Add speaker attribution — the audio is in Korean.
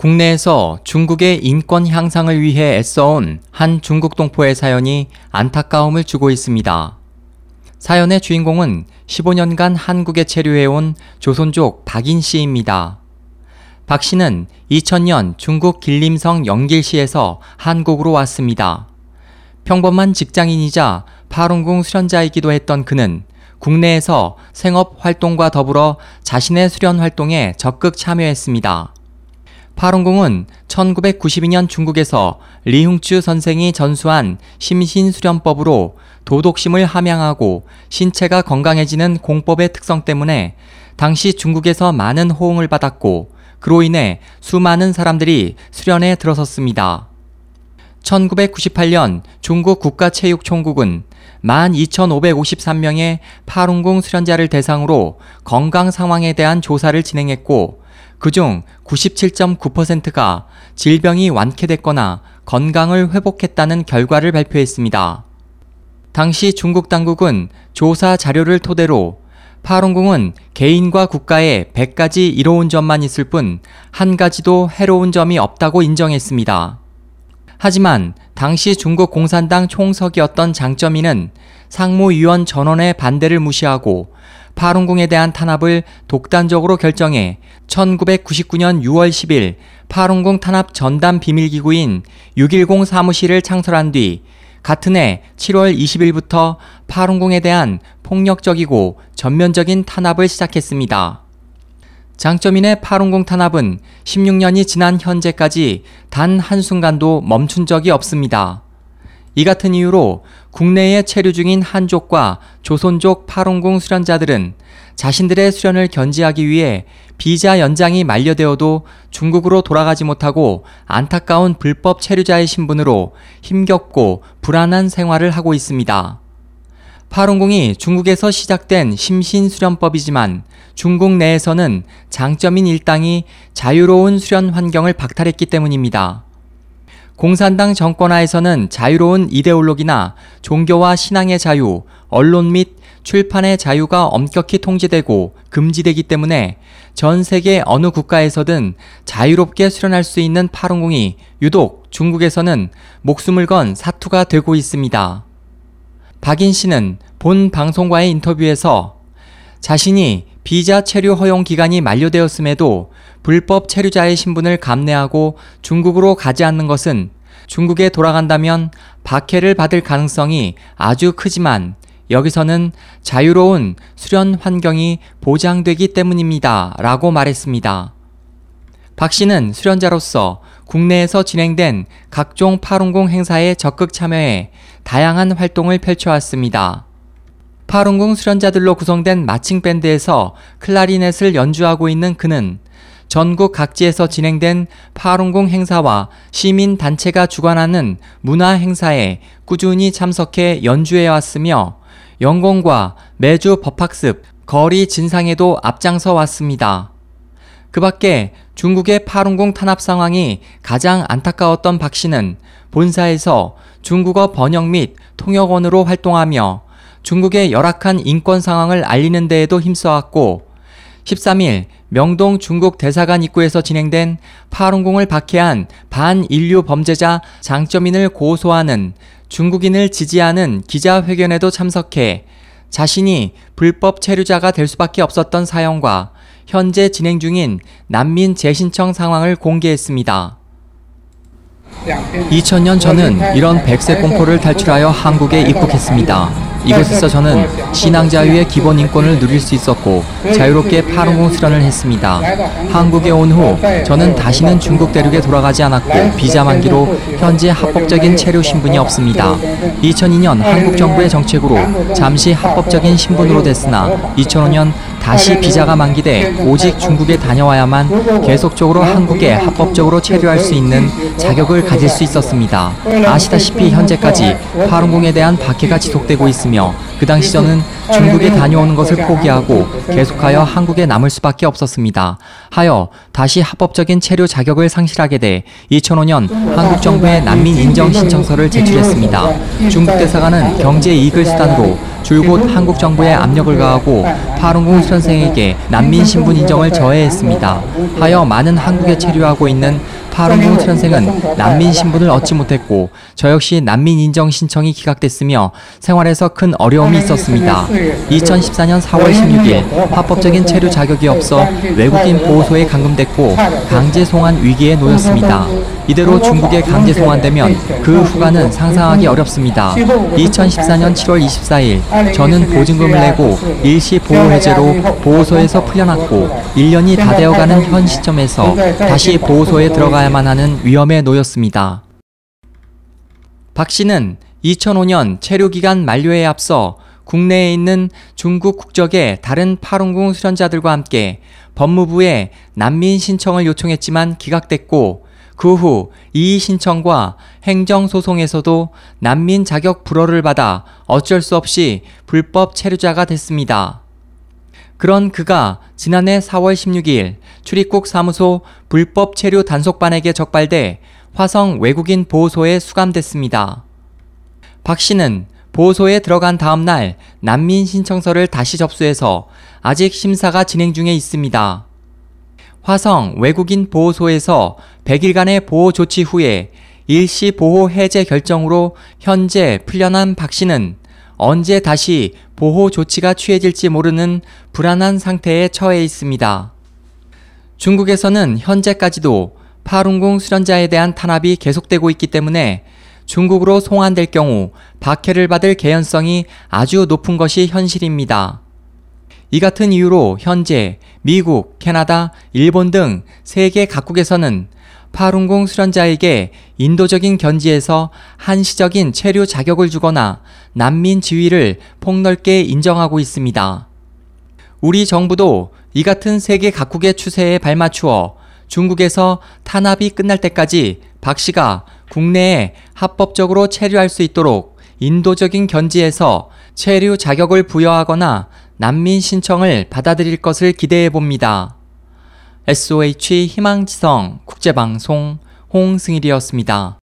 Speaker 1: 국내에서 중국의 인권 향상을 위해 애써온 한 중국 동포의 사연이 안타까움을 주고 있습니다. 사연의 주인공은 15년간 한국에 체류해온 조선족 박인 씨입니다. 박 씨는 2000년 중국 길림성 영길시에서 한국으로 왔습니다. 평범한 직장인이자 파룬궁 수련자이기도 했던 그는 국내에서 생업 활동과 더불어 자신의 수련 활동에 적극 참여했습니다. 파룬궁은 1992년 중국에서 리흥추 선생이 전수한 심신수련법으로 도독심을 함양하고 신체가 건강해지는 공법의 특성 때문에 당시 중국에서 많은 호응을 받았고 그로 인해 수많은 사람들이 수련에 들어섰습니다. 1998년 중국 국가체육총국은 12,553명의 파룬궁 수련자를 대상으로 건강 상황에 대한 조사를 진행했고 그중 97.9%가 질병이 완쾌됐거나 건강을 회복했다는 결과를 발표했습니다. 당시 중국 당국은 조사 자료를 토대로 파룬궁은 개인과 국가에 100가지 이로운 점만 있을 뿐 한 가지도 해로운 점이 없다고 인정했습니다. 하지만 당시 중국 공산당 총석이었던 장점이는 상무위원 전원의 반대를 무시하고 파룬궁에 대한 탄압을 독단적으로 결정해 1999년 6월 10일 파룬궁 탄압 전담 비밀기구인 610 사무실을 창설한 뒤 같은 해 7월 20일부터 파룬궁에 대한 폭력적이고 전면적인 탄압을 시작했습니다. 장점인의 파룬궁 탄압은 16년이 지난 현재까지 단 한순간도 멈춘 적이 없습니다. 이 같은 이유로 국내에 체류 중인 한족과 조선족 파룬궁 수련자들은 자신들의 수련을 견지하기 위해 비자 연장이 만료되어도 중국으로 돌아가지 못하고 안타까운 불법 체류자의 신분으로 힘겹고 불안한 생활을 하고 있습니다. 파룬궁이 중국에서 시작된 심신수련법이지만 중국 내에서는 장점인 일당이 자유로운 수련 환경을 박탈했기 때문입니다. 공산당 정권하에서는 자유로운 이데올로기나 종교와 신앙의 자유, 언론 및 출판의 자유가 엄격히 통제되고 금지되기 때문에 전 세계 어느 국가에서든 자유롭게 수련할 수 있는 파룬궁이 유독 중국에서는 목숨을 건 사투가 되고 있습니다. 박인 씨는 본 방송과의 인터뷰에서 자신이 비자 체류 허용 기간이 만료되었음에도 불법 체류자의 신분을 감내하고 중국으로 가지 않는 것은 중국에 돌아간다면 박해를 받을 가능성이 아주 크지만 여기서는 자유로운 수련 환경이 보장되기 때문입니다. 라고 말했습니다. 박 씨는 수련자로서 국내에서 진행된 각종 파룬궁 행사에 적극 참여해 다양한 활동을 펼쳐왔습니다. 파룬궁 수련자들로 구성된 마칭 밴드에서 클라리넷을 연주하고 있는 그는 전국 각지에서 진행된 파룬궁 행사와 시민 단체가 주관하는 문화 행사에 꾸준히 참석해 연주해 왔으며 연공과 매주 법학습, 거리 진상에도 앞장서 왔습니다. 그 밖에 중국의 파룬궁 탄압 상황이 가장 안타까웠던 박 씨는 본사에서 중국어 번역 및 통역원으로 활동하며 중국의 열악한 인권 상황을 알리는 데에도 힘써왔고 13일 명동 중국 대사관 입구에서 진행된 파룬궁을 박해한 반인류 범죄자 장점인을 고소하는 중국인을 지지하는 기자회견에도 참석해 자신이 불법 체류자가 될 수밖에 없었던 사연과 현재 진행 중인 난민 재신청 상황을 공개했습니다. 2000년 저는 이런 백색 공포를 탈출하여 한국에 입국했습니다. 이곳에서 저는 신앙 자유의 기본 인권을 누릴 수 있었고 자유롭게 파룬궁 수련을 했습니다. 한국에 온 후 저는 다시는 중국 대륙에 돌아가지 않았고 비자 만기로 현재 합법적인 체류 신분이 없습니다. 2002년 한국 정부의 정책으로 잠시 합법적인 신분으로 됐으나 2005년 다시 비자가 만기돼 오직 중국에 다녀와야만 계속적으로 한국에 합법적으로 체류할 수 있는 자격을 가질 수 있었습니다. 아시다시피 현재까지 파룬궁에 대한 박해가 지속되고 있습니다. 그 당시 저는 중국에 다녀오는 것을 포기하고 계속하여 한국에 남을 수밖에 없었습니다. 하여 다시 합법적인 체류 자격을 상실하게 돼 2005년 한국 정부에 난민 인정 신청서를 제출했습니다. 중국 대사관은 경제 이익을 수단으로 줄곧 한국 정부에 압력을 가하고 파룬궁 수련생에게 난민 신분 인정을 저해했습니다. 하여 많은 한국에 체류하고 있는 파룬궁 수련생은 난민 신분을 얻지 못했고 저 역시 난민 인정 신청이 기각됐으며 생활에서 큰 어려움이 있었습니다. 2014년 4월 16일 합법적인 체류 자격이 없어 외국인 보호소에 감금됐고 강제 송환 위기에 놓였습니다. 이대로 중국에 강제 송환되면 그 후가는 상상하기 어렵습니다. 2014년 7월 24일 저는 보증금을 내고 일시 보호 해제로 보호소에서 풀려났고 1년이 다 되어가는 현 시점에서 다시 보호소에 들어가야 만 하는 위험에 놓였습니다. 박 씨는 2005년 체류 기간 만료에 앞서 국내에 있는 중국 국적의 다른 파룬궁 수련자들과 함께 법무부에 난민 신청을 요청했지만 기각됐고 그 후 이의 신청과 행정소송에서도 난민 자격 불허를 받아 어쩔 수 없이 불법 체류자가 됐습니다. 그런 그가 지난해 4월 16일 출입국 사무소 불법 체류 단속반에게 적발돼 화성 외국인 보호소에 수감됐습니다. 박 씨는 보호소에 들어간 다음 날 난민 신청서를 다시 접수해서 아직 심사가 진행 중에 있습니다. 화성 외국인 보호소에서 100일간의 보호 조치 후에 일시 보호 해제 결정으로 현재 풀려난 박 씨는 언제 다시 보호 조치가 취해질지 모르는 불안한 상태에 처해 있습니다. 중국에서는 현재까지도 파룬궁 수련자에 대한 탄압이 계속되고 있기 때문에 중국으로 송환될 경우 박해를 받을 개연성이 아주 높은 것이 현실입니다. 이 같은 이유로 현재 미국, 캐나다, 일본 등 세계 각국에서는 파룬궁 수련자에게 인도적인 견지에서 한시적인 체류 자격을 주거나 난민 지위를 폭넓게 인정하고 있습니다. 우리 정부도 이 같은 세계 각국의 추세에 발맞추어 중국에서 탄압이 끝날 때까지 박 씨가 국내에 합법적으로 체류할 수 있도록 인도적인 견지에서 체류 자격을 부여하거나 난민 신청을 받아들일 것을 기대해 봅니다. SOH 희망지성 국제방송 홍승일이었습니다.